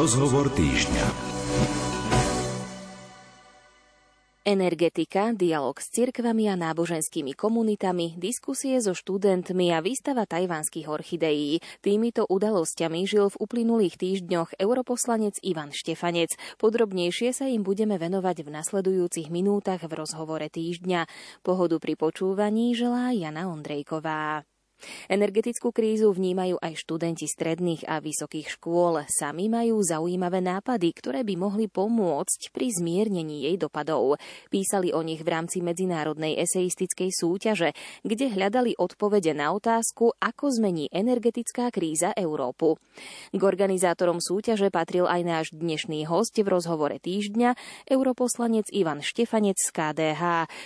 Rozhovor týždňa. Energetika, dialog s cirkvami a náboženskými komunitami, diskusie so študentmi a výstava tajvanských orchideí. Týmito udalosťami žil v uplynulých týždňoch europoslanec Ivan Štefanec. Podrobnejšie sa im budeme venovať v nasledujúcich minútach v rozhovore týždňa. Pohodu pri počúvaní želá Jana Ondrejková. Energetickú krízu vnímajú aj študenti stredných a vysokých škôl. Sami majú zaujímavé nápady, ktoré by mohli pomôcť pri zmiernení jej dopadov. Písali o nich v rámci medzinárodnej eseistickej súťaže, kde hľadali odpovede na otázku, ako zmení energetická kríza Európu. K organizátorom súťaže patril aj náš dnešný host v rozhovore týždňa, europoslanec Ivan Štefanec z KDH,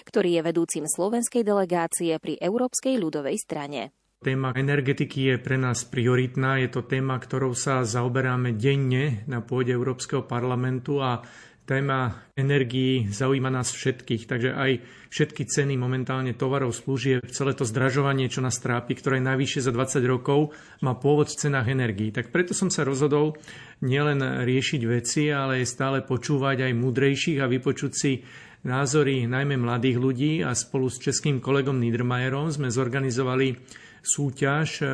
ktorý je vedúcim slovenskej delegácie pri Európskej ľudovej strane. Téma energetiky je pre nás prioritná, je to téma, ktorou sa zaoberáme denne na pôde Európskeho parlamentu a téma energií zaujíma nás všetkých, takže aj všetky ceny momentálne tovarov, služieb, celé to zdražovanie, čo nás trápi, ktoré je najvyššie za 20 rokov, má pôvod v cenách energií. Tak preto som sa rozhodol nielen riešiť veci, ale stále počúvať aj múdrejších a vypočuť si názory najmä mladých ľudí. A spolu s českým kolegom Niedermayerom sme zorganizovali súťaž e,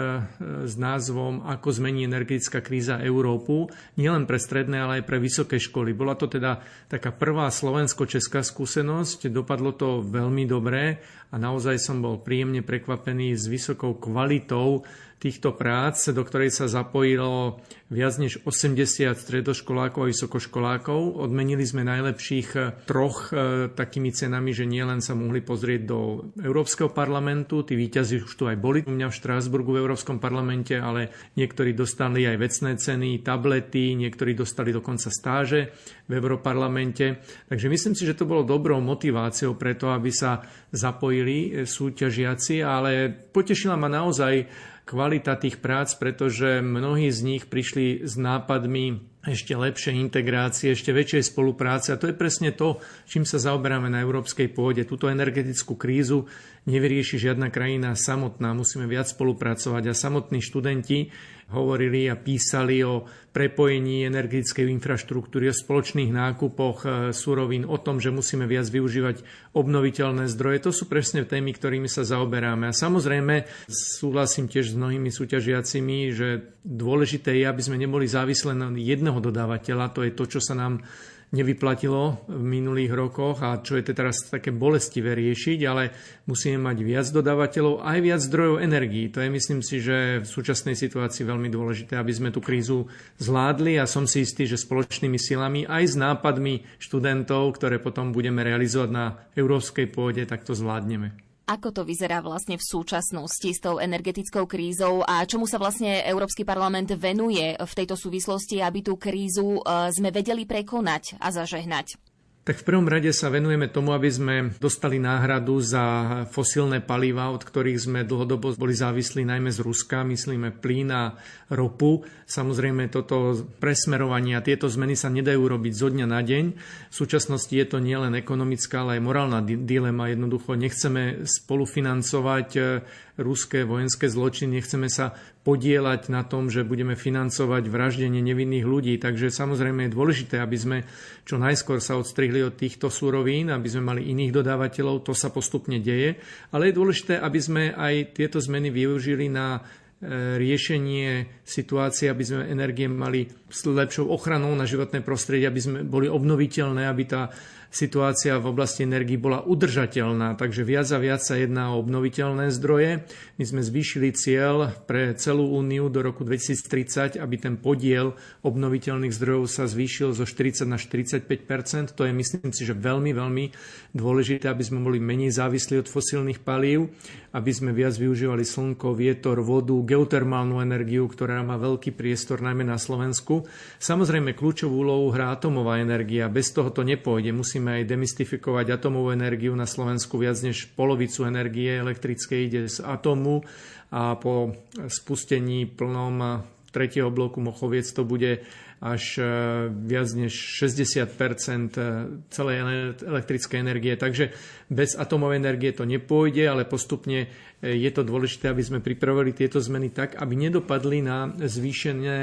s názvom Ako zmení energetická kríza Európu, nielen pre stredné, ale aj pre vysoké školy. Bola to teda taká prvá slovensko-česká skúsenosť, dopadlo to veľmi dobre a naozaj som bol príjemne prekvapený s vysokou kvalitou týchto prác, do ktorej sa zapojilo viac než 80 stredoškolákov a vysokoškolákov. Odmenili sme najlepších troch e, takými cenami, že nielen sa mohli pozrieť do Európskeho parlamentu, tí víťazi už tu aj boli u mňa v Štrásburgu v Európskom parlamente, ale niektorí dostali aj vecné ceny, tablety, niektorí dostali dokonca stáže v Európarlamente. Takže myslím si, že to bolo dobrou motiváciou preto, aby sa zapojili eh, súťažiaci, ale potešila ma naozaj kvalita tých prác, pretože mnohí z nich prišli s nápadmi ešte lepšej integrácie, ešte väčšej spolupráce. A to je presne to, čím sa zaoberáme na európskej pôde. Túto energetickú krízu nevyrieši žiadna krajina samotná. Musíme viac spolupracovať a samotní študenti hovorili a písali o prepojení energetickej infraštruktúry, o spoločných nákupoch e, surovín, o tom, že musíme viac využívať obnoviteľné zdroje. To sú presne témy, ktorými sa zaoberáme. A samozrejme súhlasím tiež s mnohými súťažiacimi, že dôležité je, aby sme neboli závislí na jedného dodávateľa. To je to, čo sa nám nevyplatilo v minulých rokoch a čo je teraz také bolestivé riešiť, ale musíme mať viac dodávateľov aj viac zdrojov energií. To je myslím si, že v súčasnej situácii veľmi dôležité, aby sme tú krízu zvládli a som si istý, že spoločnými silami aj s nápadmi študentov, ktoré potom budeme realizovať na európskej pôde, tak to zvládneme. Ako to vyzerá vlastne v súčasnosti s tou energetickou krízou a čomu sa vlastne Európsky parlament venuje v tejto súvislosti, aby tú krízu e, sme vedeli prekonať a zažehnať? Tak v prvom rade sa venujeme tomu, aby sme dostali náhradu za fosílne paliva, od ktorých sme dlhodobo boli závislí najmä z Ruska, myslíme plyn a ropu. Samozrejme toto presmerovanie a tieto zmeny sa nedajú robiť zo dňa na deň. V súčasnosti je to nielen ekonomická, ale aj morálna dilema. Jednoducho nechceme spolufinancovať ruské vojenské zločiny, nechceme sa podielať na tom, že budeme financovať vraždenie nevinných ľudí. Takže samozrejme je dôležité, aby sme čo najskôr sa odstrihli od týchto súrovín, aby sme mali iných dodávateľov, to sa postupne deje. Ale je dôležité, aby sme aj tieto zmeny využili na e, riešenie situácie, aby sme energie mali s lepšou ochranou na životné prostredie, aby sme boli obnoviteľné, aby tá situácia v oblasti energii bola udržateľná, takže viac a viac sa jedná o obnoviteľné zdroje. My sme zvýšili cieľ pre celú úniu do roku 2030, aby ten podiel obnoviteľných zdrojov sa zvýšil zo 40 na 45% To je myslím si, že veľmi, veľmi dôležité, aby sme boli menej závislí od fosílnych palív, aby sme viac využívali slnko, vietor, vodu, geotermálnu energiu, ktorá má veľký priestor najmä na Slovensku. Samozrejme, kľúčovú úlohu hrá atomová energia. Bez toho to nepôjde. Musíme musíme aj demystifikovať atomovú energiu. Na Slovensku viac než polovicu energie elektrickej ide z atomu a po spustení plnom tretieho bloku Mochoviec to bude až e, viac než 60 e, celej elektrickej energie. Takže bez atomovej energie to nepôjde, ale postupne e, je to dôležité, aby sme pripravili tieto zmeny tak, aby nedopadli na zvýšené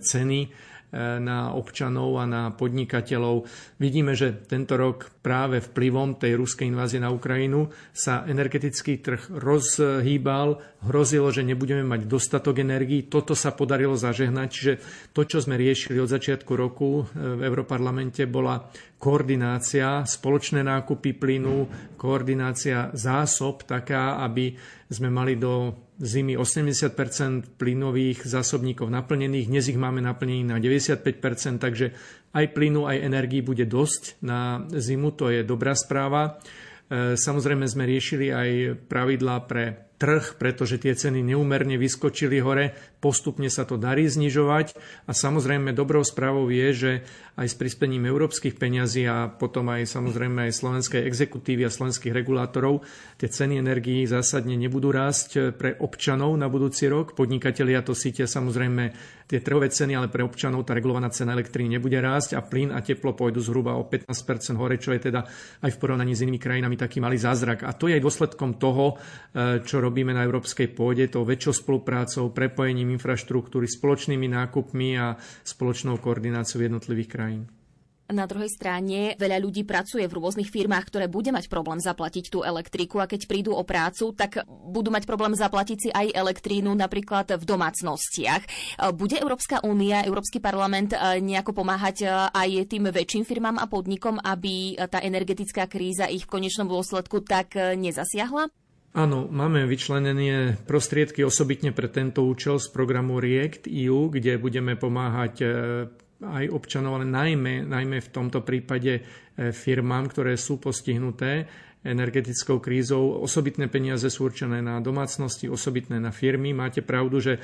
ceny na občanov a na podnikateľov. Vidíme, že tento rok práve vplyvom tej ruskej invázie na Ukrajinu sa energetický trh rozhýbal, hrozilo, že nebudeme mať dostatok energií. Toto sa podarilo zažehnať, čiže to, čo sme riešili od začiatku roku v Európarlamente, bola koordinácia, spoločné nákupy plynu, koordinácia zásob taká, aby sme mali do zimy 80% plynových zásobníkov naplnených. Dnes ich máme naplnených na 95% takže aj plynu, aj energii bude dosť na zimu, to je dobrá správa. E, samozrejme sme riešili aj pravidlá pre trh, pretože tie ceny neúmerne vyskočili hore, postupne sa to darí znižovať a samozrejme dobrou správou je, že aj s prispením európskych peňazí a potom aj samozrejme aj slovenskej exekutívy a slovenských regulátorov tie ceny energií zásadne nebudú rásť pre občanov na budúci rok. Podnikatelia to sítia samozrejme tie trhové ceny, ale pre občanov tá regulovaná cena elektriny nebude rásť a plyn a teplo pôjdu zhruba o 15% hore, čo je teda aj v porovnaní s inými krajinami taký malý zázrak. A to je aj dôsledkom toho, e, čo robíme na európskej pôde, tou väčšou spoluprácou, prepojením infraštruktúry, spoločnými nákupmi a spoločnou koordináciou jednotlivých krajín. Na druhej strane veľa ľudí pracuje v rôznych firmách, ktoré bude mať problém zaplatiť tú elektriku a keď prídu o prácu, tak budú mať problém zaplatiť si aj elektrínu napríklad v domácnostiach. Bude Európska únia, Európsky parlament eh, nejako pomáhať eh, aj tým väčším firmám a podnikom, aby tá energetická kríza ich v konečnom dôsledku tak eh, nezasiahla? Áno, máme vyčlenené prostriedky osobitne pre tento účel z programu REACT EU, kde budeme pomáhať e, aj občanov, ale najmä, najmä v tomto prípade e, firmám, ktoré sú postihnuté energetickou krízou. Osobitné peniaze sú určené na domácnosti, osobitné na firmy. Máte pravdu, že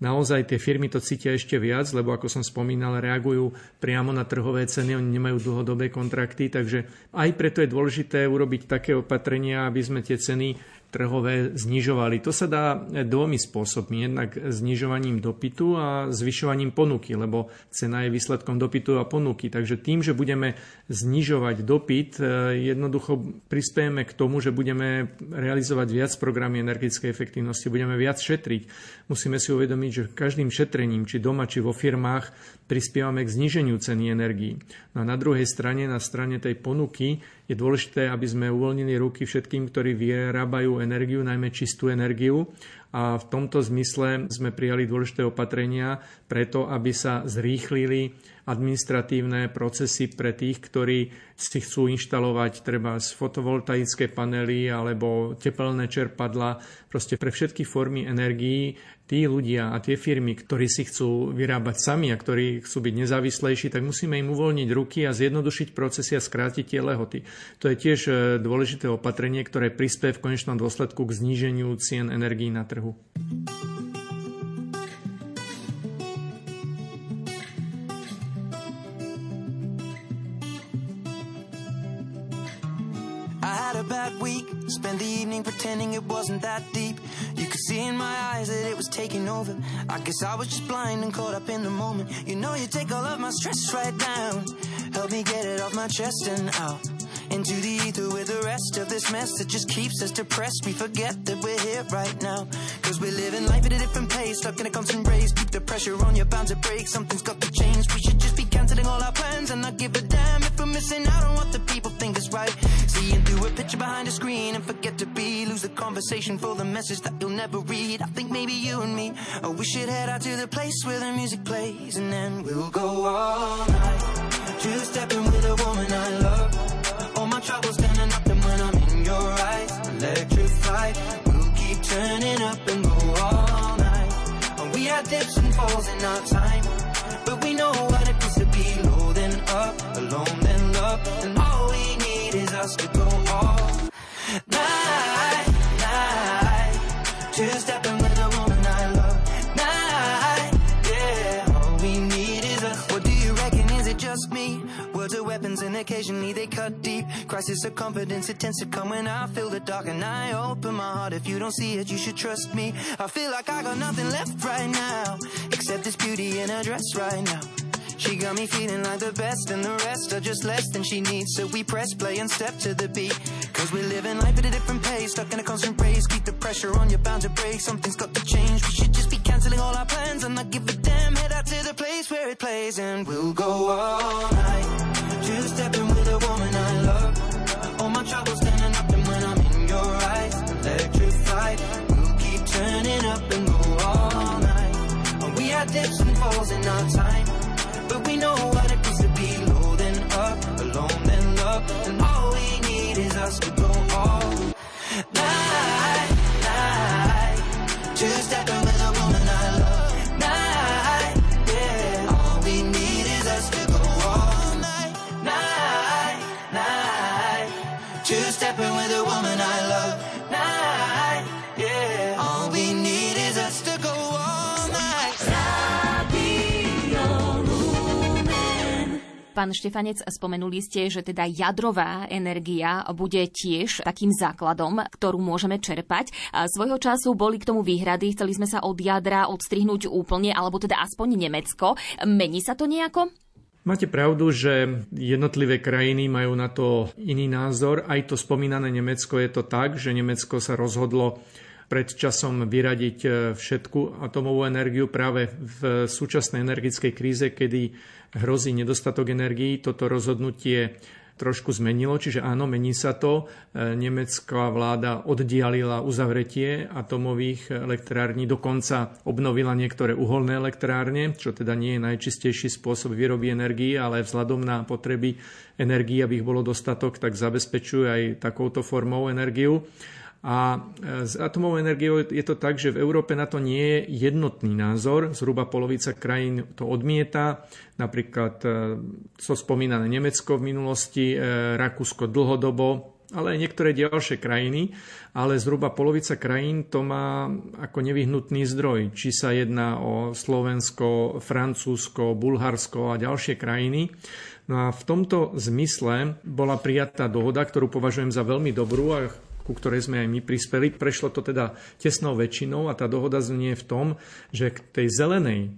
naozaj tie firmy to cítia ešte viac, lebo ako som spomínal, reagujú priamo na trhové ceny, oni nemajú dlhodobé kontrakty, takže aj preto je dôležité urobiť také opatrenia, aby sme tie ceny trhové znižovali. To sa dá dvomi spôsobmi. Jednak znižovaním dopytu a zvyšovaním ponuky, lebo cena je výsledkom dopytu a ponuky. Takže tým, že budeme znižovať dopyt, e, jednoducho prispiejeme k tomu, že budeme realizovať viac programy energetickej efektivnosti, budeme viac šetriť. Musíme si uvedomiť, že každým šetrením, či doma, či vo firmách, prispievame k zníženiu ceny energií. No a na druhej strane, na strane tej ponuky, je dôležité, aby sme uvoľnili ruky všetkým, ktorí vyrábajú energiu, najmä čistú energiu. A v tomto zmysle sme prijali dôležité opatrenia preto, aby sa zrýchlili administratívne procesy pre tých, ktorí si chcú inštalovať treba z fotovoltaické panely alebo tepelné čerpadla, proste pre všetky formy energií tí ľudia a tie firmy, ktorí si chcú vyrábať sami a ktorí chcú byť nezávislejší, tak musíme im uvoľniť ruky a zjednodušiť procesy a skrátiť tie lehoty. To je tiež e, dôležité opatrenie, ktoré prispie v konečnom dôsledku k zníženiu cien energií na trhu. It wasn't that deep. You could see in my eyes that it was taking over. I guess I was just blind and caught up in the moment. You know, you take all of my stress right down. Help me get it off my chest and out. Into the ether with the rest of this mess that just keeps us depressed. We forget that we're here right now. Cause we're living life at a different pace, stuck in a constant race. Keep the pressure on, you're bound to break. Something's got to change. We should just be canceling all our plans and not give a damn if we're missing out on what the people think is right. Seeing through a picture behind a screen and forget to be. Lose the conversation for the message that you'll never read. I think maybe you and me, oh, we should head out to the place where the music plays and then we'll go all night. Two stepping with a woman I love trouble standing up and when I'm in your eyes Electrified, we'll keep turning up and go all night and We had dips and falls in our time But we know what it feels to be low then up, alone then love all to go all night, night Two stepping with a woman I love Night, yeah All we need is us What do you reckon, is it just me? Words are weapons and occasionally they cut deep. Crisis of confidence, it tends to come when I feel the dark and I open my heart. If you don't see it, you should trust me. I feel like I got nothing left right now, except this beauty in a dress right now. She got me feeling like the best and the rest are just less than she needs. So we press play and step to the beat. Cause we're living life at a different pace, stuck in a constant race. Keep the pressure on, you're bound to break. Something's got to change. We should just be canceling all our plans and not give a damn. Head out to the place where it plays and we'll go all night. Two-stepping with a woman I love. All my troubles standing up and when I'm in your eyes, electrified. We'll keep turning up and go all night. We had dips and falls in our time, know Pán Štefanec, spomenuli ste, že teda jadrová energia bude tiež takým základom, ktorú môžeme čerpať. A svojho času boli k tomu výhrady, chceli sme sa od jadra odstrihnúť úplne, alebo teda aspoň Nemecko. Mení sa to nejako? Máte pravdu, že jednotlivé krajiny majú na to iný názor. Aj to spomínané Nemecko je to tak, že Nemecko sa rozhodlo pred časom vyradiť e, všetku atomovú energiu práve v súčasnej energetickej kríze, kedy hrozí nedostatok energií. Toto rozhodnutie trošku zmenilo, čiže áno, mení sa to. E, nemecká vláda oddialila uzavretie atomových elektrární, dokonca obnovila niektoré uholné elektrárne, čo teda nie je najčistejší spôsob výroby energii, ale vzhľadom na potreby energii, aby ich bolo dostatok, tak zabezpečuje aj takouto formou energiu. A e, s atomovou energiou je to tak, že v Európe na to nie je jednotný názor. Zhruba polovica krajín to odmieta. Napríklad so e, spomínané Nemecko v minulosti, e, Rakúsko dlhodobo, ale aj niektoré ďalšie krajiny. Ale zhruba polovica krajín to má ako nevyhnutný zdroj. Či sa jedná o Slovensko, Francúzsko, Bulharsko a ďalšie krajiny. No a v tomto zmysle bola prijatá dohoda, ktorú považujem za veľmi dobrú a ku ktorej sme aj my prispeli. Prešlo to teda tesnou väčšinou a tá dohoda znie v tom, že k tej zelenej e,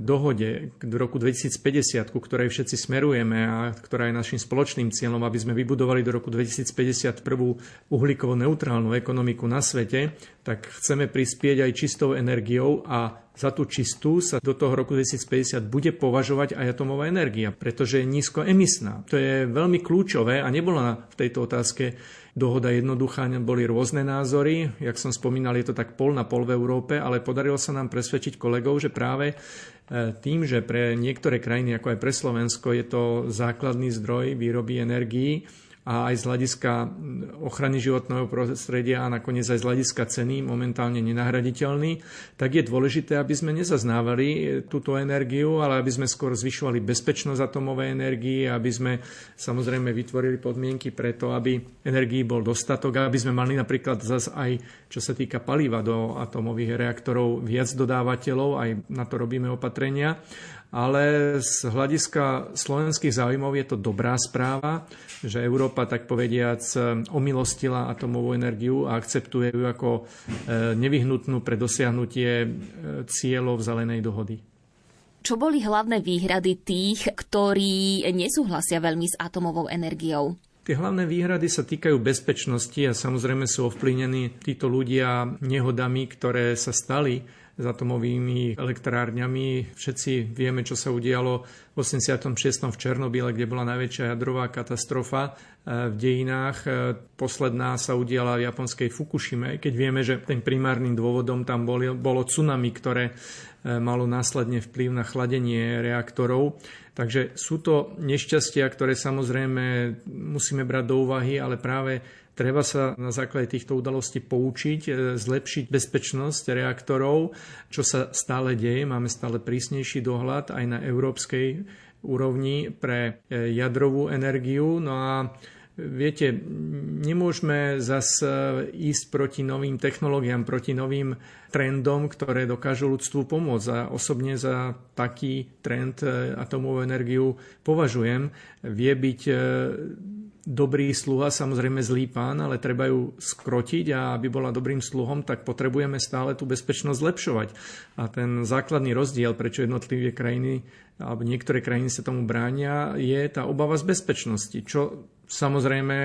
dohode k roku 2050, ku ktorej všetci smerujeme a ktorá je našim spoločným cieľom, aby sme vybudovali do roku 2050 prvú uhlíkovo neutrálnu ekonomiku na svete, tak chceme prispieť aj čistou energiou a za tú čistú sa do toho roku 2050 bude považovať aj atomová energia, pretože je nízkoemisná. To je veľmi kľúčové a nebola v tejto otázke dohoda jednoduchá, boli rôzne názory. Jak som spomínal, je to tak pol na pol v Európe, ale podarilo sa nám presvedčiť kolegov, že práve e, tým, že pre niektoré krajiny, ako aj pre Slovensko, je to základný zdroj výroby energií, a aj z hľadiska ochrany životného prostredia a nakoniec aj z hľadiska ceny momentálne nenahraditeľný, tak je dôležité, aby sme nezaznávali túto energiu, ale aby sme skôr zvyšovali bezpečnosť atomovej energii, aby sme samozrejme vytvorili podmienky preto, aby energii bol dostatok, aby sme mali napríklad zase aj, čo sa týka paliva do atomových reaktorov, viac dodávateľov, aj na to robíme opatrenia ale z hľadiska slovenských záujmov je to dobrá správa, že Európa, tak povediac, omilostila atomovú energiu a akceptuje ju ako e, nevyhnutnú pre dosiahnutie e, cieľov zelenej dohody. Čo boli hlavné výhrady tých, ktorí nesúhlasia veľmi s atomovou energiou? Tie hlavné výhrady sa týkajú bezpečnosti a samozrejme sú ovplyvnení títo ľudia nehodami, ktoré sa stali s atomovými elektrárňami. Všetci vieme, čo sa udialo v 86. v Černobyle, kde bola najväčšia jadrová katastrofa e, v dejinách. E, posledná sa udiala v japonskej Fukushime, keď vieme, že ten primárnym dôvodom tam bolo, bolo tsunami, ktoré e, malo následne vplyv na chladenie reaktorov. Takže sú to nešťastia, ktoré samozrejme musíme brať do úvahy, ale práve Treba sa na základe týchto udalostí poučiť, e, zlepšiť bezpečnosť reaktorov, čo sa stále deje. Máme stále prísnejší dohľad aj na európskej úrovni pre e, jadrovú energiu. No a Viete, nemôžeme zase ísť proti novým technológiám, proti novým trendom, ktoré dokážu ľudstvu pomôcť. A osobne za taký trend e, atomovú energiu považujem. Vie byť dobrý sluha, samozrejme zlý pán, ale treba ju skrotiť a aby bola dobrým sluhom, tak potrebujeme stále tú bezpečnosť zlepšovať. A ten základný rozdiel, prečo jednotlivé krajiny alebo niektoré krajiny sa tomu bránia, je tá obava z bezpečnosti, čo samozrejme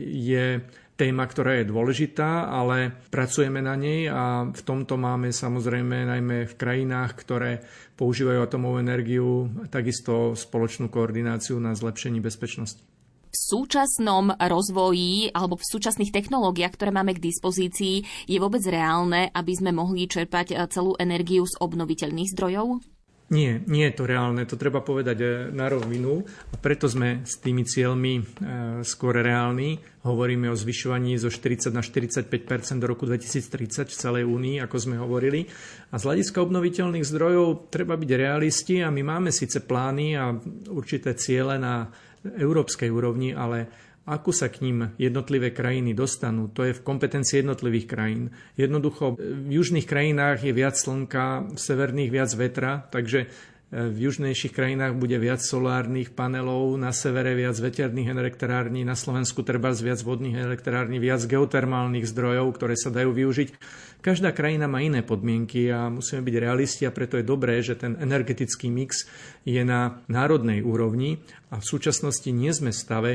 je téma, ktorá je dôležitá, ale pracujeme na nej a v tomto máme samozrejme najmä v krajinách, ktoré používajú atomovú energiu, takisto spoločnú koordináciu na zlepšení bezpečnosti v súčasnom rozvoji alebo v súčasných technológiách, ktoré máme k dispozícii, je vôbec reálne, aby sme mohli čerpať celú energiu z obnoviteľných zdrojov? Nie, nie je to reálne, to treba povedať e, na rovinu a preto sme s tými cieľmi e, skôr reálni. Hovoríme o zvyšovaní zo 40 na 45% do roku 2030 v celej únii, ako sme hovorili. A z hľadiska obnoviteľných zdrojov treba byť realisti a my máme síce plány a určité ciele na európskej úrovni, ale ako sa k ním jednotlivé krajiny dostanú, to je v kompetencii jednotlivých krajín. Jednoducho v južných krajinách je viac slnka, v severných viac vetra, takže v južnejších krajinách bude viac solárnych panelov, na severe viac veterných elektrární, na Slovensku treba viac vodných elektrární, viac geotermálnych zdrojov, ktoré sa dajú využiť. Každá krajina má iné podmienky a musíme byť realisti a preto je dobré, že ten energetický mix je na národnej úrovni a v súčasnosti nie sme v stave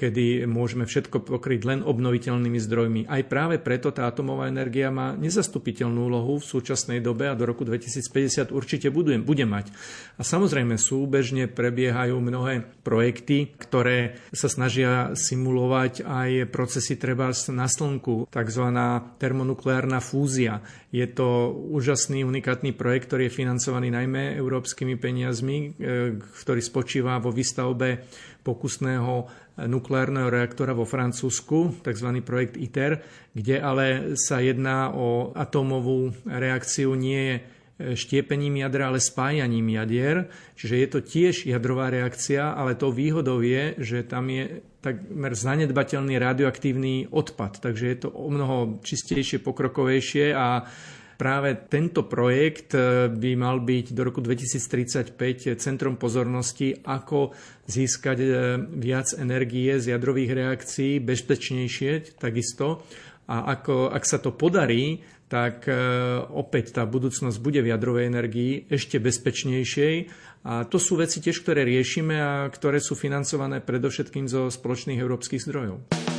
kedy môžeme všetko pokryť len obnoviteľnými zdrojmi. Aj práve preto tá atomová energia má nezastupiteľnú úlohu v súčasnej dobe a do roku 2050 určite bude, bude mať. A samozrejme súbežne prebiehajú mnohé projekty, ktoré sa snažia simulovať aj procesy treba na Slnku, tzv. termonukleárna fúzia. Je to úžasný, unikátny projekt, ktorý je financovaný najmä európskymi peniazmi, e, ktorý spočíva vo výstavbe pokusného nukleárneho reaktora vo Francúzsku, tzv. projekt ITER, kde ale sa jedná o atómovú reakciu nie štiepením jadra, ale spájaním jadier. Čiže je to tiež jadrová reakcia, ale tou výhodou je, že tam je takmer zanedbateľný radioaktívny odpad. Takže je to o mnoho čistejšie, pokrokovejšie a práve tento projekt e, by mal byť do roku 2035 centrom pozornosti, ako získať e, viac energie z jadrových reakcií, bezpečnejšie takisto. A ako, ak sa to podarí, tak e, opäť tá budúcnosť bude v jadrovej energii ešte bezpečnejšej. A to sú veci tiež, ktoré riešime a ktoré sú financované predovšetkým zo spoločných európskych zdrojov.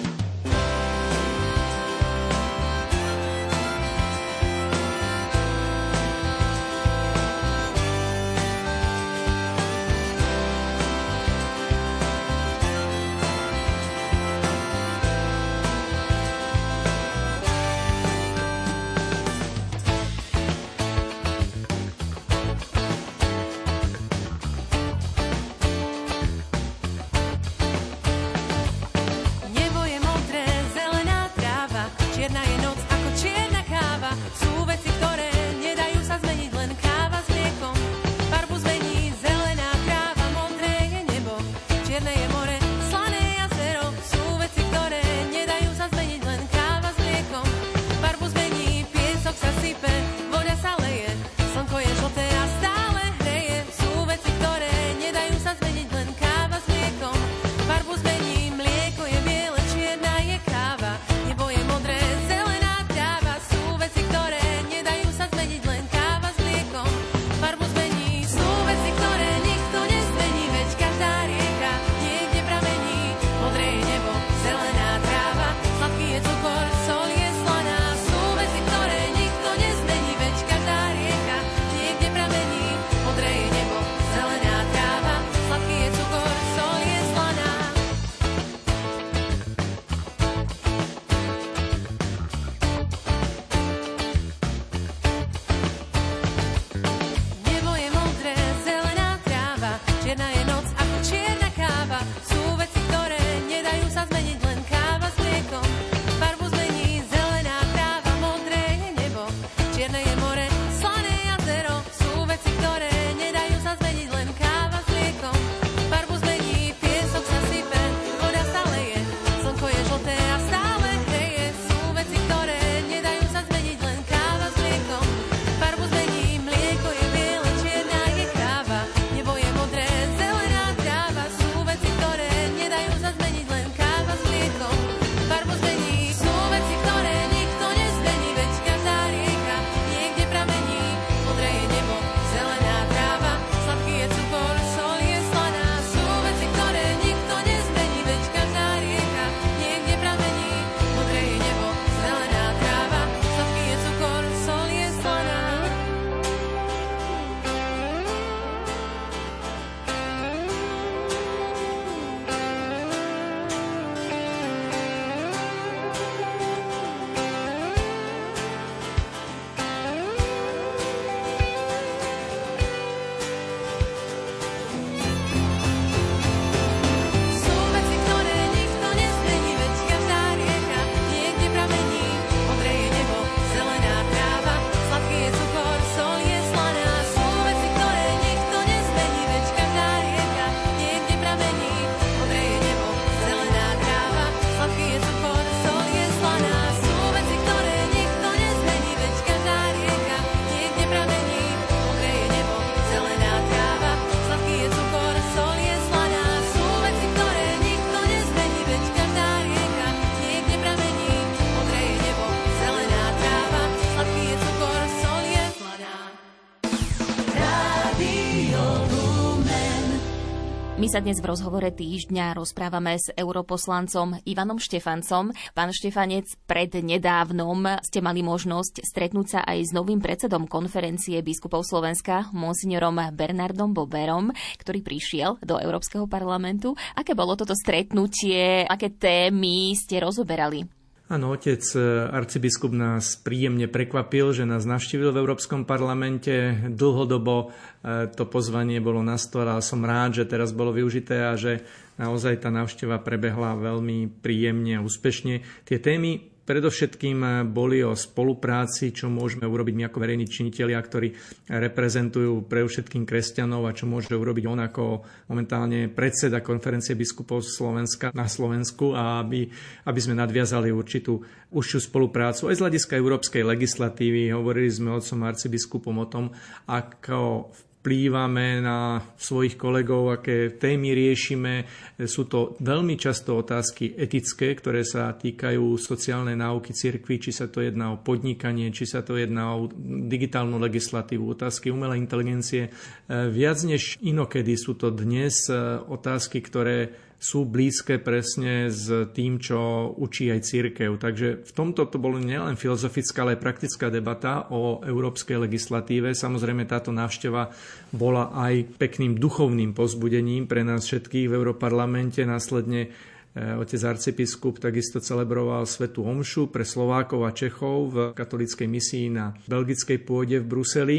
Sa dnes v rozhovore týždňa rozprávame s europoslancom Ivanom Štefancom. Pán Štefanec, pred nedávnom ste mali možnosť stretnúť sa aj s novým predsedom konferencie biskupov Slovenska, monsignorom Bernardom Boberom, ktorý prišiel do Európskeho parlamentu. Aké bolo toto stretnutie? Aké témy ste rozoberali? Áno, otec e, arcibiskup nás príjemne prekvapil, že nás navštívil v Európskom parlamente. Dlhodobo e, to pozvanie bolo na stole a som rád, že teraz bolo využité a že naozaj tá návšteva prebehla veľmi príjemne a úspešne. Tie témy Predovšetkým eh, boli o spolupráci, čo môžeme urobiť my ako verejní činitelia, ktorí reprezentujú pre všetkým kresťanov a čo môže urobiť on ako momentálne predseda konferencie biskupov Slovenska na Slovensku a aby, aby sme nadviazali určitú užšiu spoluprácu aj z hľadiska európskej legislatívy. Hovorili sme otcom arcibiskupom o tom, ako v vplývame na svojich kolegov, aké témy riešime. Sú to veľmi často otázky etické, ktoré sa týkajú sociálnej náuky cirkvi, či sa to jedná o podnikanie, či sa to jedná o digitálnu legislatívu, otázky umelej inteligencie. Viac než inokedy sú to dnes otázky, ktoré sú blízke presne s tým, čo učí aj církev. Takže v tomto to bolo nielen filozofická, ale aj praktická debata o európskej legislatíve. Samozrejme táto návšteva bola aj pekným duchovným pozbudením pre nás všetkých v Európarlamente. Následne eh, otec arcibiskup takisto celebroval Svetu Omšu pre Slovákov a Čechov v katolíckej misii na belgickej pôde v Bruseli.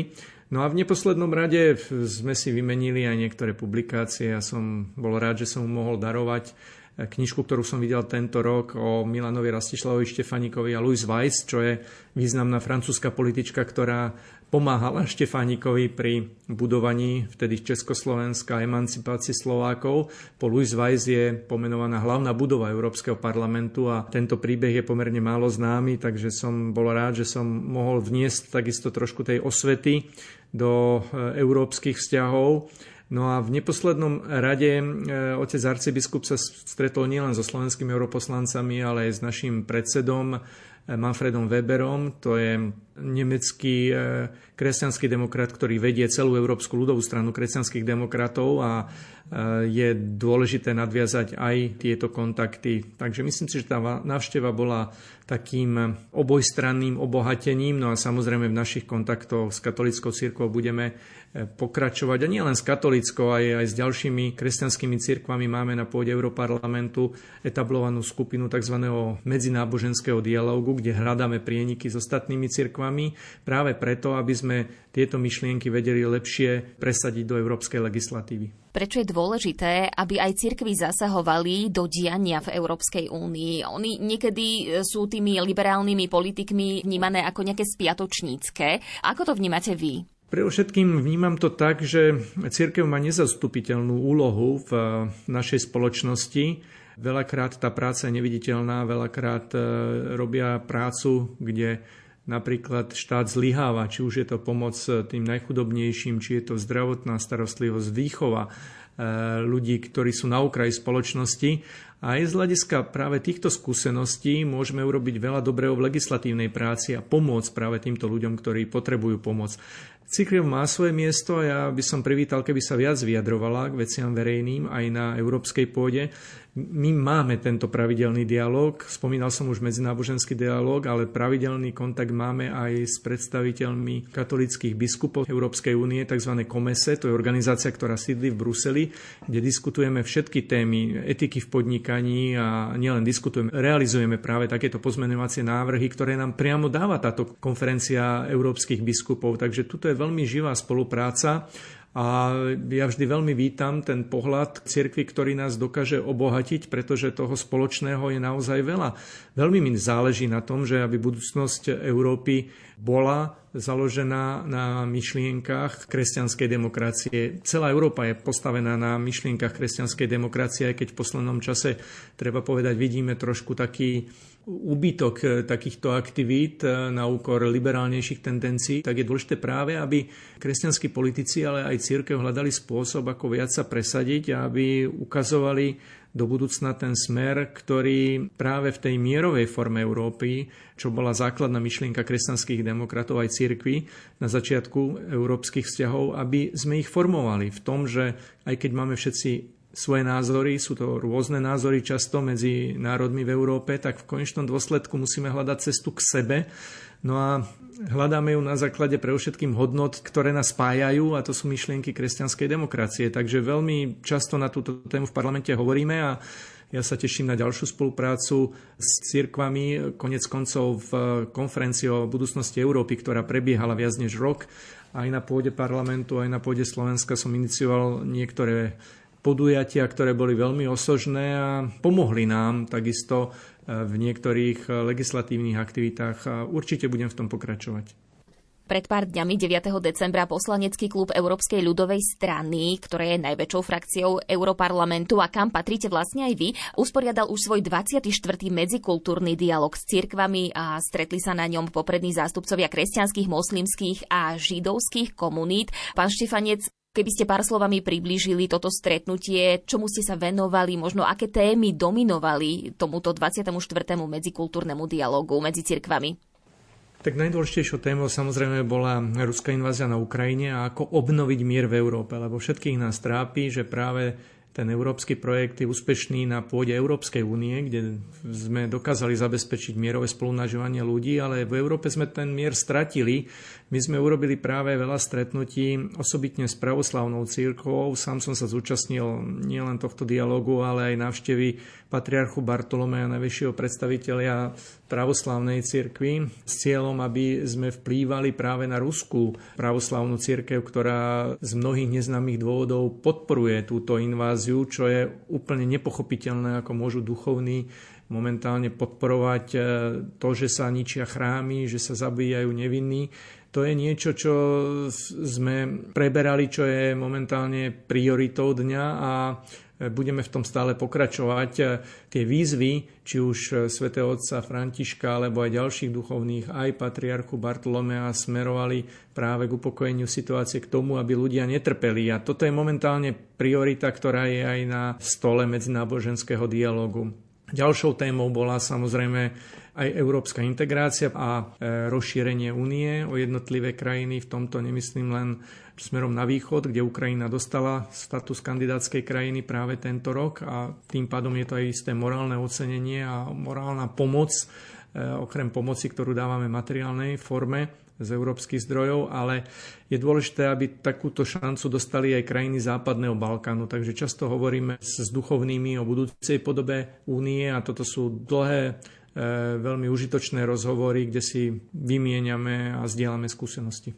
No a v neposlednom rade sme si vymenili aj niektoré publikácie. Ja som bol rád, že som mu mohol darovať eh, knižku, ktorú som videl tento rok o Milanovi Rastišlavovi Štefanikovi a Louis Weiss, čo je významná francúzska politička, ktorá pomáhala Štefánikovi pri budovaní vtedy Československa emancipácii Slovákov. Po Louis Weiss je pomenovaná hlavná budova Európskeho parlamentu a tento príbeh je pomerne málo známy, takže som bol rád, že som mohol vniesť takisto trošku tej osvety do e, európskych vzťahov. No a v neposlednom rade e, otec arcibiskup sa stretol nielen so slovenskými europoslancami, ale aj s našim predsedom Manfredom Weberom, to je nemecký e, kresťanský demokrat, ktorý vedie celú Európsku ľudovú stranu kresťanských demokratov a e, je dôležité nadviazať aj tieto kontakty. Takže myslím si, že tá návšteva bola takým obojstranným obohatením, no a samozrejme v našich kontaktoch s katolickou církvou budeme pokračovať a nie len s katolickou, aj, aj s ďalšími kresťanskými cirkvami máme na pôde Európarlamentu etablovanú skupinu tzv. medzináboženského dialógu, kde hľadáme prieniky s ostatnými cirkvami práve preto, aby sme tieto myšlienky vedeli lepšie presadiť do európskej legislatívy. Prečo je dôležité, aby aj cirkvy zasahovali do diania v Európskej únii? Oni niekedy sú tými liberálnymi politikmi vnímané ako nejaké spiatočnícke. Ako to vnímate vy? Pre všetkým vnímam to tak, že církev má nezastupiteľnú úlohu v našej spoločnosti. Veľakrát tá práca je neviditeľná, veľakrát e, robia prácu, kde napríklad štát zlyháva, či už je to pomoc tým najchudobnejším, či je to zdravotná starostlivosť, výchova ľudí, ktorí sú na okraji spoločnosti. A aj z hľadiska práve týchto skúseností môžeme urobiť veľa dobrého v legislatívnej práci a pomôcť práve týmto ľuďom, ktorí potrebujú pomoc. Církev má svoje miesto a ja by som privítal, keby sa viac vyjadrovala k veciam verejným aj na európskej pôde. My máme tento pravidelný dialog, spomínal som už medzináboženský dialog, ale pravidelný kontakt máme aj s predstaviteľmi katolických biskupov Európskej únie, tzv. Komese, to je organizácia, ktorá sídli v Bruseli, kde diskutujeme všetky témy etiky v podnikaní a nielen diskutujeme, realizujeme práve takéto pozmenovacie návrhy, ktoré nám priamo dáva táto konferencia európskych biskupov. Takže tuto je veľmi živá spolupráca a ja vždy veľmi vítam ten pohľad cirkvi, ktorý nás dokáže obohatiť, pretože toho spoločného je naozaj veľa. Veľmi mi záleží na tom, že aby budúcnosť Európy bola založená na myšlienkach kresťanskej demokracie. Celá Európa je postavená na myšlienkach kresťanskej demokracie, aj keď v poslednom čase, treba povedať, vidíme trošku taký úbytok eh, takýchto aktivít eh, na úkor liberálnejších tendencií, tak je dôležité práve, aby kresťanskí politici, ale aj církev hľadali spôsob, ako viac sa presadiť a aby ukazovali do budúcna ten smer, ktorý práve v tej mierovej forme Európy, čo bola základná myšlienka kresťanských demokratov aj cirkvi na začiatku európskych vzťahov, aby sme ich formovali v tom, že aj keď máme všetci svoje názory, sú to rôzne názory často medzi národmi v Európe, tak v konečnom dôsledku musíme hľadať cestu k sebe. No a hľadáme ju na základe pre všetkým hodnot, ktoré nás spájajú a to sú myšlienky kresťanskej demokracie. Takže veľmi často na túto tému v parlamente hovoríme a ja sa teším na ďalšiu spoluprácu s cirkvami, konec koncov v konferencii o budúcnosti Európy, ktorá prebiehala viac než rok. Aj na pôde parlamentu, aj na pôde Slovenska som inicioval niektoré podujatia, ktoré boli veľmi osožné a pomohli nám takisto v niektorých legislatívnych aktivitách určite budem v tom pokračovať. Pred pár dňami 9. decembra poslanecký klub Európskej ľudovej strany, ktoré je najväčšou frakciou Europarlamentu a kam patríte vlastne aj vy, usporiadal už svoj 24. medzikultúrny dialog s cirkvami a stretli sa na ňom poprední zástupcovia kresťanských, moslimských a židovských komunít. Pán Štefanec, Keby ste pár slovami priblížili toto stretnutie, čomu ste sa venovali, možno aké témy dominovali tomuto 24. medzikultúrnemu dialogu medzi cirkvami? Tak najdôležitejšou témou samozrejme bola ruská invázia na Ukrajine a ako obnoviť mier v Európe, lebo všetkých nás trápi, že práve ten európsky projekt je úspešný na pôde Európskej únie, kde sme dokázali zabezpečiť mierové spolunažovanie ľudí, ale v Európe sme ten mier stratili. My sme urobili práve veľa stretnutí, osobitne s pravoslavnou církvou. Sám som sa zúčastnil nielen tohto dialogu, ale aj návštevy patriarchu Bartolomeja, najvyššieho predstaviteľa pravoslavnej cirkvi s cieľom, aby sme vplývali práve na ruskú pravoslavnú cirkev, ktorá z mnohých neznámych dôvodov podporuje túto inváziu, čo je úplne nepochopiteľné, ako môžu duchovní momentálne podporovať e, to, že sa ničia chrámy, že sa zabíjajú nevinní. To je niečo, čo sme preberali, čo je momentálne prioritou dňa a budeme v tom stále pokračovať. Tie výzvy, či už svätého otca Františka, alebo aj ďalších duchovných, aj patriarchu Bartolomea smerovali práve k upokojeniu situácie k tomu, aby ľudia netrpeli. A toto je momentálne priorita, ktorá je aj na stole medzináboženského dialogu. Ďalšou témou bola samozrejme aj európska integrácia a e, rozšírenie únie o jednotlivé krajiny. V tomto nemyslím len smerom na východ, kde Ukrajina dostala status kandidátskej krajiny práve tento rok a tým pádom je to aj isté morálne ocenenie a morálna pomoc, e, okrem pomoci, ktorú dávame v materiálnej forme z európskych zdrojov, ale je dôležité, aby takúto šancu dostali aj krajiny západného Balkánu. Takže často hovoríme s duchovnými o budúcej podobe únie a toto sú dlhé, veľmi užitočné rozhovory, kde si vymieňame a zdieľame skúsenosti.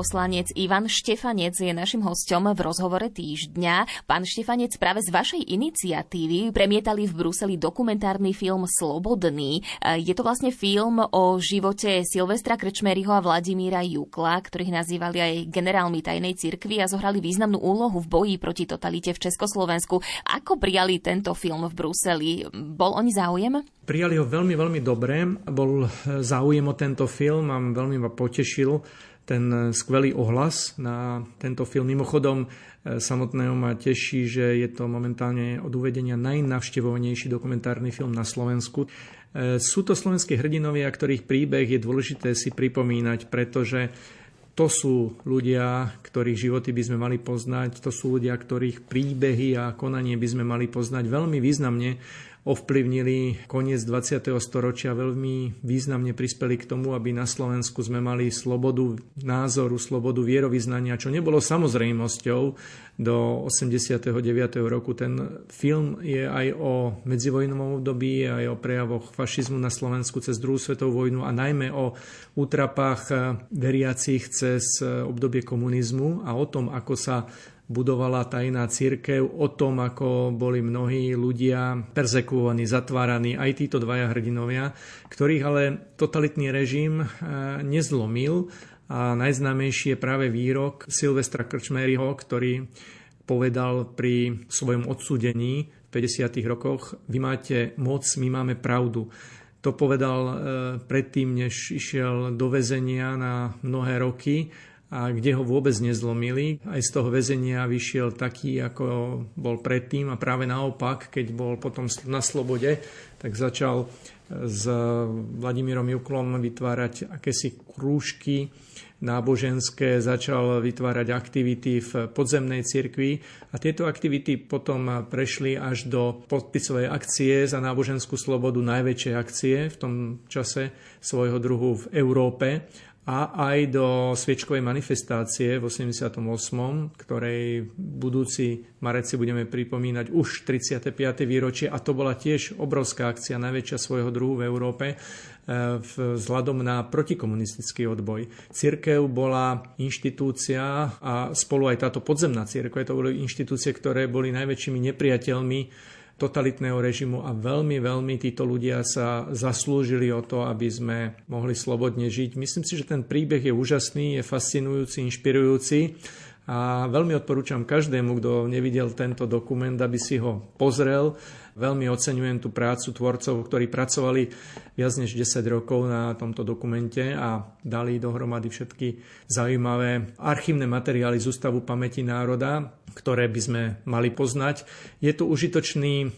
Europoslanec Ivan Štefanec je našim hostom v rozhovore týždňa. Pán Štefanec, práve z vašej iniciatívy premietali v Bruseli dokumentárny film Slobodný. E, je to vlastne film o živote Silvestra Krčmeryho a Vladimíra Jukla, ktorých nazývali aj generálmi tajnej cirkvi a zohrali významnú úlohu v boji proti totalite v Československu. Ako prijali tento film v Bruseli? Bol oni záujem? Prijali ho veľmi, veľmi dobre. Bol záujem o tento film a veľmi ma potešil ten eh, skvelý ohlas na tento film. Mimochodom, eh, samotného ma teší, že je to momentálne od uvedenia najnavštevovanejší dokumentárny film na Slovensku. Eh, sú to slovenskí hrdinovia, ktorých príbeh je dôležité si pripomínať, pretože to sú ľudia, ktorých životy by sme mali poznať, to sú ľudia, ktorých príbehy a konanie by sme mali poznať veľmi významne ovplyvnili koniec 20. storočia, veľmi významne prispeli k tomu, aby na Slovensku sme mali slobodu názoru, slobodu vierovýznania, čo nebolo samozrejmosťou do 89. roku. Ten film je aj o medzivojnovom období, aj o prejavoch fašizmu na Slovensku cez druhú svetovú vojnu a najmä o útrapách veriacich cez obdobie komunizmu a o tom, ako sa budovala tajná církev, o tom, ako boli mnohí ľudia perzekuovaní, zatváraní, aj títo dvaja hrdinovia, ktorých ale totalitný režim eh, nezlomil a najznámejší je práve výrok Silvestra Krčmeryho, ktorý povedal pri svojom odsúdení v 50. rokoch, vy máte moc, my máme pravdu. To povedal eh, predtým, než išiel do väzenia na mnohé roky a kde ho vôbec nezlomili. Aj z toho väzenia vyšiel taký, ako bol predtým a práve naopak, keď bol potom na slobode, tak začal s Vladimírom Juklom vytvárať akési krúžky náboženské, začal vytvárať aktivity v podzemnej cirkvi a tieto aktivity potom prešli až do podpisovej akcie za náboženskú slobodu, najväčšej akcie v tom čase svojho druhu v Európe a aj do sviečkovej manifestácie v 88., ktorej budúci marec budeme pripomínať už 35. výročie a to bola tiež obrovská akcia, najväčšia svojho druhu v Európe e, vzhľadom na protikomunistický odboj. Cirkev bola inštitúcia a spolu aj táto podzemná cirkev, to boli inštitúcie, ktoré boli najväčšími nepriateľmi totalitného režimu a veľmi, veľmi títo ľudia sa zaslúžili o to, aby sme mohli slobodne žiť. Myslím si, že ten príbeh je úžasný, je fascinujúci, inšpirujúci a veľmi odporúčam každému, kto nevidel tento dokument, aby si ho pozrel Veľmi oceňujem tú prácu tvorcov, ktorí pracovali viac než 10 rokov na tomto dokumente a dali dohromady všetky zaujímavé archívne materiály z Ústavu pamäti národa, ktoré by sme mali poznať. Je to užitočný e,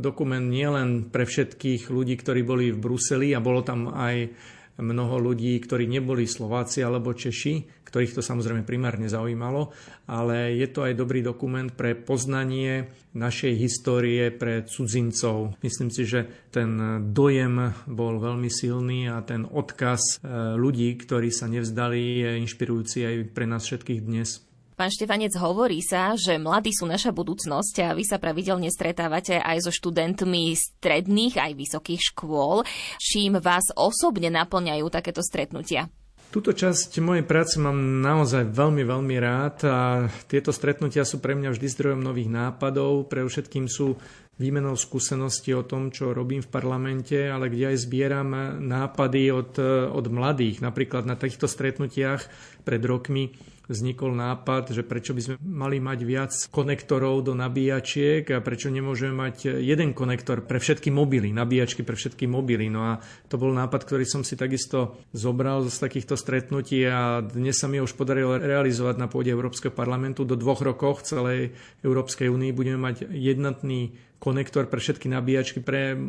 dokument nielen pre všetkých ľudí, ktorí boli v Bruseli a bolo tam aj mnoho ľudí, ktorí neboli Slováci alebo Češi, ktorých to samozrejme primárne zaujímalo, ale je to aj dobrý dokument pre poznanie našej histórie pre cudzincov. Myslím si, že ten dojem bol veľmi silný a ten odkaz e, ľudí, ktorí sa nevzdali, je inšpirujúci aj pre nás všetkých dnes. Pán Štefanec, hovorí sa, že mladí sú naša budúcnosť a vy sa pravidelne stretávate aj so študentmi stredných aj vysokých škôl. Čím vás osobne naplňajú takéto stretnutia? Túto časť mojej práce mám naozaj veľmi, veľmi rád a tieto stretnutia sú pre mňa vždy zdrojom nových nápadov. Pre všetkým sú výmenou skúseností o tom, čo robím v parlamente, ale kde aj zbieram nápady od, od mladých. Napríklad na takýchto stretnutiach pred rokmi vznikol nápad, že prečo by sme mali mať viac konektorov do nabíjačiek a prečo nemôžeme mať jeden konektor pre všetky mobily, nabíjačky pre všetky mobily. No a to bol nápad, ktorý som si takisto zobral z takýchto stretnutí a dnes sa mi už podarilo realizovať na pôde Európskeho parlamentu. Do dvoch rokov v celej Európskej únii budeme mať jednotný konektor pre všetky nabíjačky pre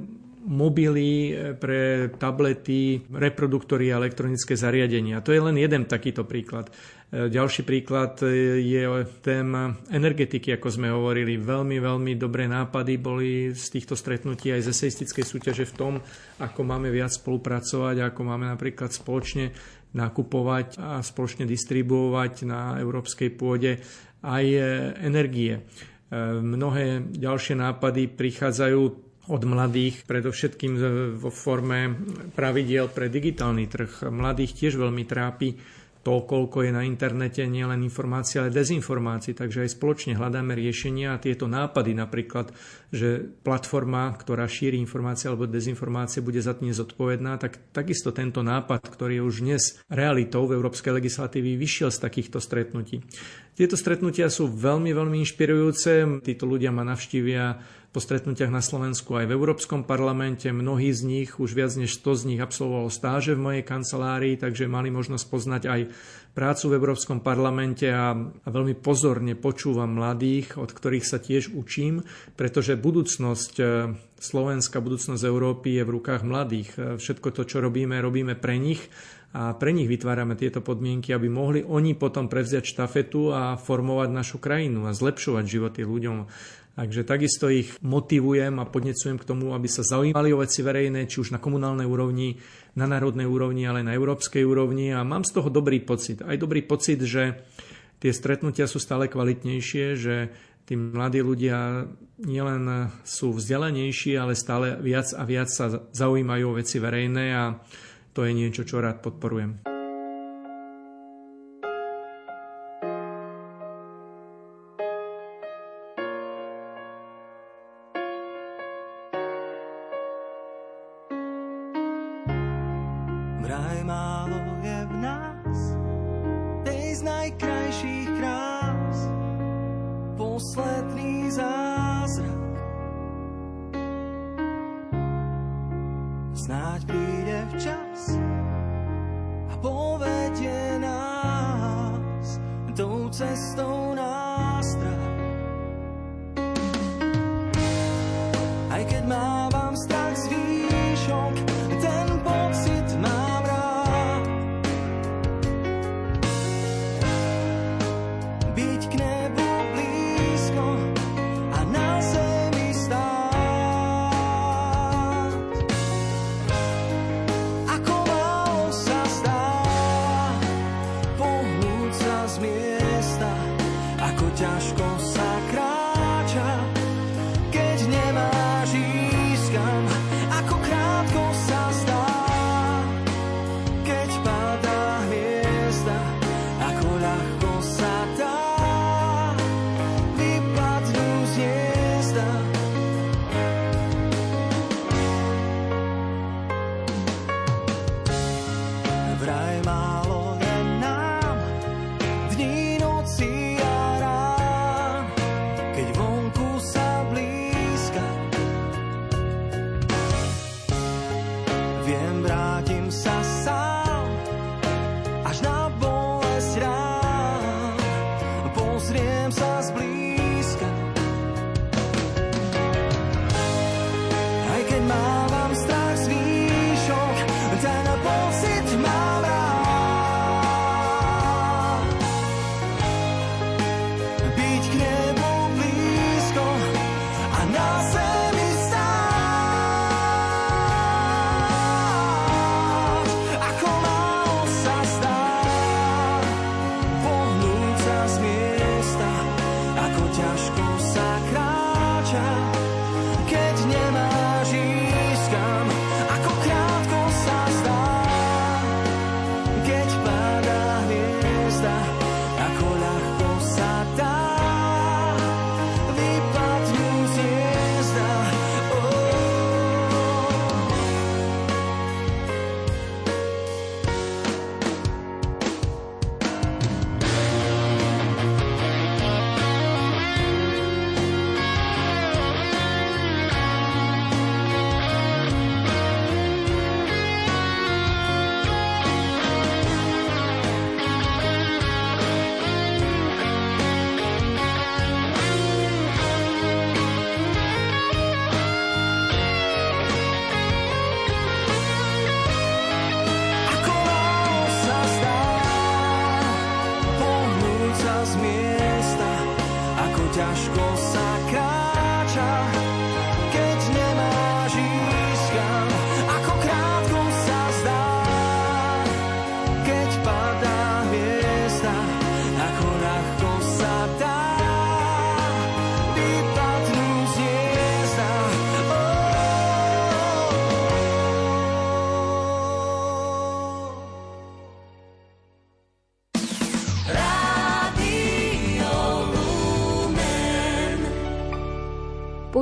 mobily, pre tablety, reproduktory a elektronické zariadenia. To je len jeden takýto príklad. E, ďalší príklad e, je téma energetiky, ako sme hovorili. Veľmi, veľmi dobré nápady boli z týchto stretnutí aj z eseistickej súťaže v tom, ako máme viac spolupracovať, ako máme napríklad spoločne nakupovať a spoločne distribuovať na európskej pôde aj e, energie. Mnohé ďalšie nápady prichádzajú od mladých, predovšetkým vo forme pravidiel pre digitálny trh. Mladých tiež veľmi trápi to, koľko je na internete nielen informácií, ale dezinformácií. Takže aj spoločne hľadáme riešenia a tieto nápady napríklad, že platforma, ktorá šíri informácie alebo dezinformácie, bude za to nezodpovedná, tak takisto tento nápad, ktorý je už dnes realitou v európskej legislatívy, vyšiel z takýchto stretnutí. Tieto stretnutia sú veľmi, veľmi inšpirujúce. Títo ľudia ma navštívia po stretnutiach na Slovensku aj v Európskom parlamente. Mnohí z nich, už viac než 100 z nich absolvovalo stáže v mojej kancelárii, takže mali možnosť poznať aj prácu v Európskom parlamente a, a veľmi pozorne počúvam mladých, od ktorých sa tiež učím, pretože budúcnosť e, Slovenska, budúcnosť Európy je v rukách mladých. E, všetko to, čo robíme, robíme pre nich a pre nich vytvárame tieto podmienky, aby mohli oni potom prevziať štafetu a formovať našu krajinu a zlepšovať životy ľuďom. Takže takisto ich motivujem a podnecujem k tomu, aby sa zaujímali o veci verejné, či už na komunálnej úrovni, na národnej úrovni, ale aj na európskej úrovni a mám z toho dobrý pocit. Aj dobrý pocit, že tie stretnutia sú stále kvalitnejšie, že tí mladí ľudia nielen sú vzdelanejší, ale stále viac a viac sa zaujímajú o veci verejné a to je niečo, čo rád podporujem.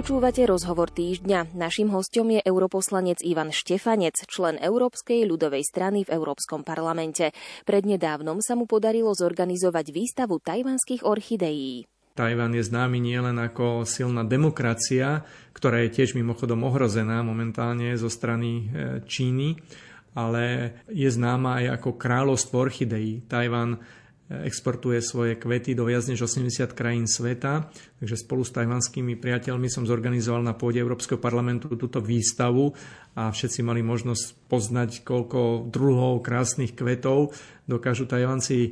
Počúvate rozhovor týždňa. Naším hostom je europoslanec Ivan Štefanec, člen Európskej ľudovej strany v Európskom parlamente. Prednedávnom sa mu podarilo zorganizovať výstavu tajvanských orchideí. Tajvan je známy nielen ako silná demokracia, ktorá je tiež mimochodom ohrozená momentálne zo strany e, Číny, ale je známa aj ako kráľovstvo orchideí. Tajvan exportuje svoje kvety do viac než 80 krajín sveta. Takže spolu s tajvanskými priateľmi som zorganizoval na pôde Európskeho parlamentu túto výstavu a všetci mali možnosť poznať, koľko druhov krásnych kvetov dokážu Tajvanci e,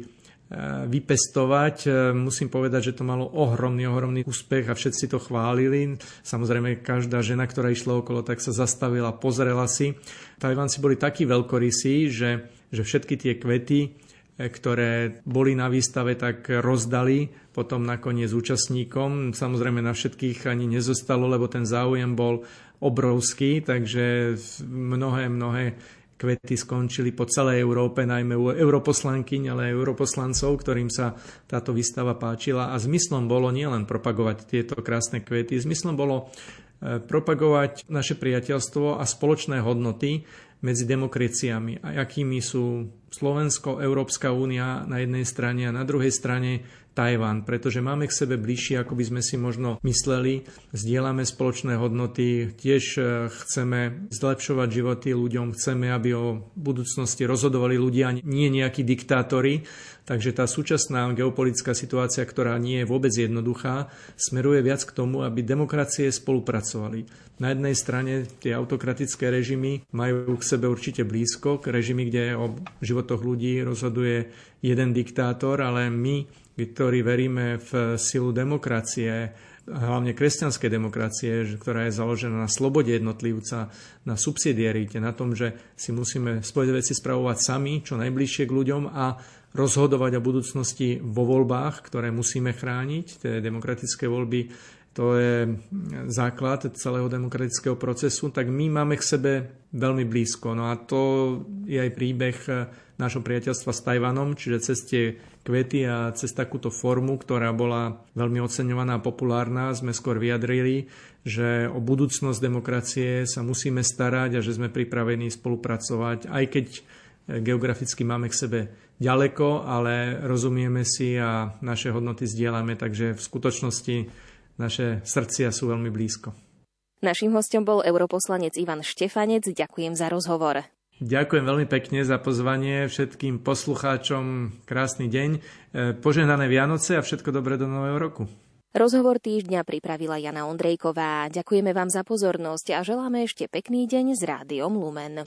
vypestovať. E, musím povedať, že to malo ohromný, ohromný úspech a všetci to chválili. Samozrejme, každá žena, ktorá išla okolo, tak sa zastavila, pozrela si. Tajvanci boli takí veľkorysí, že, že všetky tie kvety ktoré boli na výstave, tak rozdali potom nakoniec účastníkom. Samozrejme na všetkých ani nezostalo, lebo ten záujem bol obrovský, takže mnohé, mnohé kvety skončili po celej Európe, najmä u europoslankyň, ale aj europoslancov, ktorým sa táto výstava páčila. A zmyslom bolo nielen propagovať tieto krásne kvety, zmyslom bolo e, propagovať naše priateľstvo a spoločné hodnoty, medzi demokraciami a akými sú Slovensko, Európska únia na jednej strane a na druhej strane Tajván, pretože máme k sebe bližšie, ako by sme si možno mysleli. Zdieľame spoločné hodnoty, tiež e, chceme zlepšovať životy ľuďom, chceme, aby o budúcnosti rozhodovali ľudia, nie nejakí diktátori. Takže tá súčasná geopolitická situácia, ktorá nie je vôbec jednoduchá, smeruje viac k tomu, aby demokracie spolupracovali. Na jednej strane tie autokratické režimy majú k sebe určite blízko, k režimy, kde o životoch ľudí rozhoduje jeden diktátor, ale my ktorí veríme v silu demokracie, hlavne kresťanskej demokracie, ktorá je založená na slobode jednotlivca, na subsidiarite, na tom, že si musíme svoje veci spravovať sami, čo najbližšie k ľuďom a rozhodovať o budúcnosti vo voľbách, ktoré musíme chrániť, tie demokratické voľby, to je základ celého demokratického procesu, tak my máme k sebe veľmi blízko. No a to je aj príbeh nášho priateľstva s Tajvanom, čiže cez tie kvety a cez takúto formu, ktorá bola veľmi oceňovaná a populárna, sme skôr vyjadrili, že o budúcnosť demokracie sa musíme starať a že sme pripravení spolupracovať, aj keď geograficky máme k sebe ďaleko, ale rozumieme si a naše hodnoty zdieľame, takže v skutočnosti naše srdcia sú veľmi blízko. Naším hostom bol europoslanec Ivan Štefanec. Ďakujem za rozhovor. Ďakujem veľmi pekne za pozvanie všetkým poslucháčom. Krásny deň, e, požehnané Vianoce a všetko dobré do nového roku. Rozhovor týždňa pripravila Jana Ondrejková. Ďakujeme vám za pozornosť a želáme ešte pekný deň s Rádiom Lumen.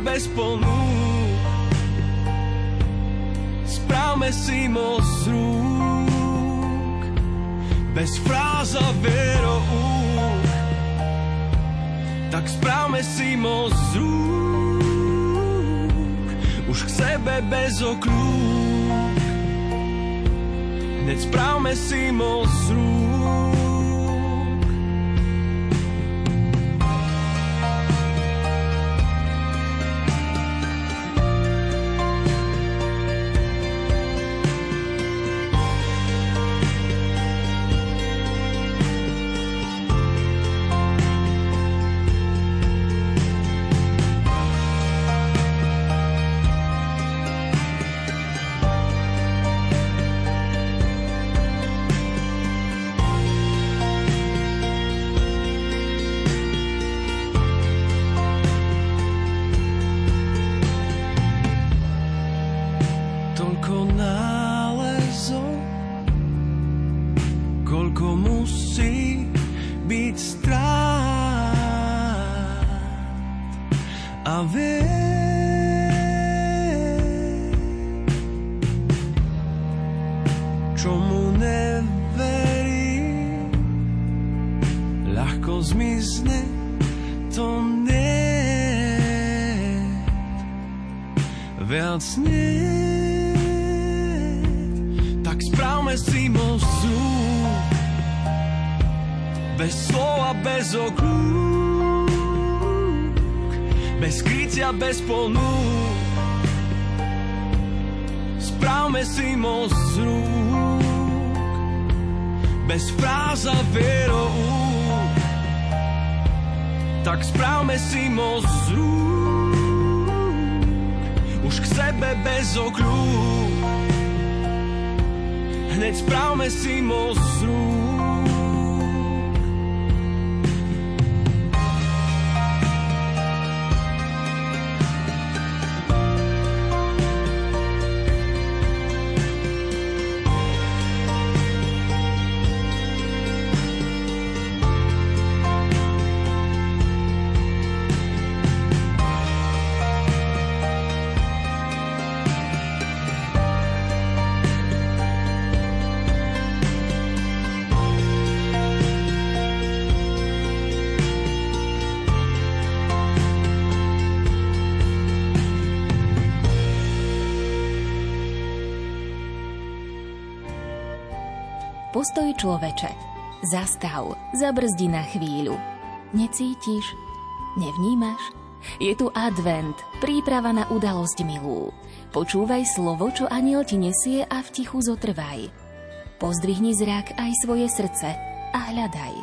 Bez ponúk. Správme si moc rúk, bez fráz a veroúk. Tak správme si moc rúk, už k sebe bez okľúk. Hneď správme si moc rúk. Nie. Tak správme si most bez slova, bez oklúk, bez krycia, bez ponúk. Bez okľúk. Hneď správme si most Postoj človeče. Zastav, zabrzdi na chvíľu. Necítiš? Nevnímaš? Je tu advent, príprava na udalosť milú. Počúvaj slovo, čo aniel ti nesie a v tichu zotrvaj. Pozdvihni zrak aj svoje srdce a hľadaj.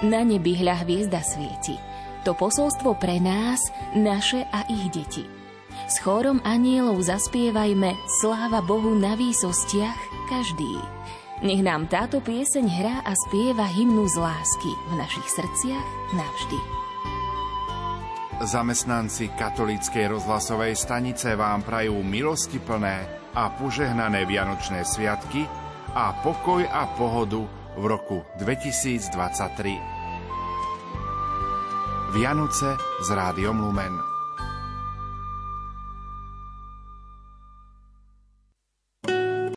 Na nebi hľa hviezda svieti. To posolstvo pre nás, naše a ich deti. S chórom anielov zaspievajme Sláva Bohu na výsostiach každý. Nech nám táto pieseň hrá a spieva hymnu z lásky v našich srdciach navždy. Zamestnanci katolíckej rozhlasovej stanice vám prajú milosti plné a požehnané Vianočné sviatky a pokoj a pohodu v roku 2023. Vianoce s rádiom Lumen.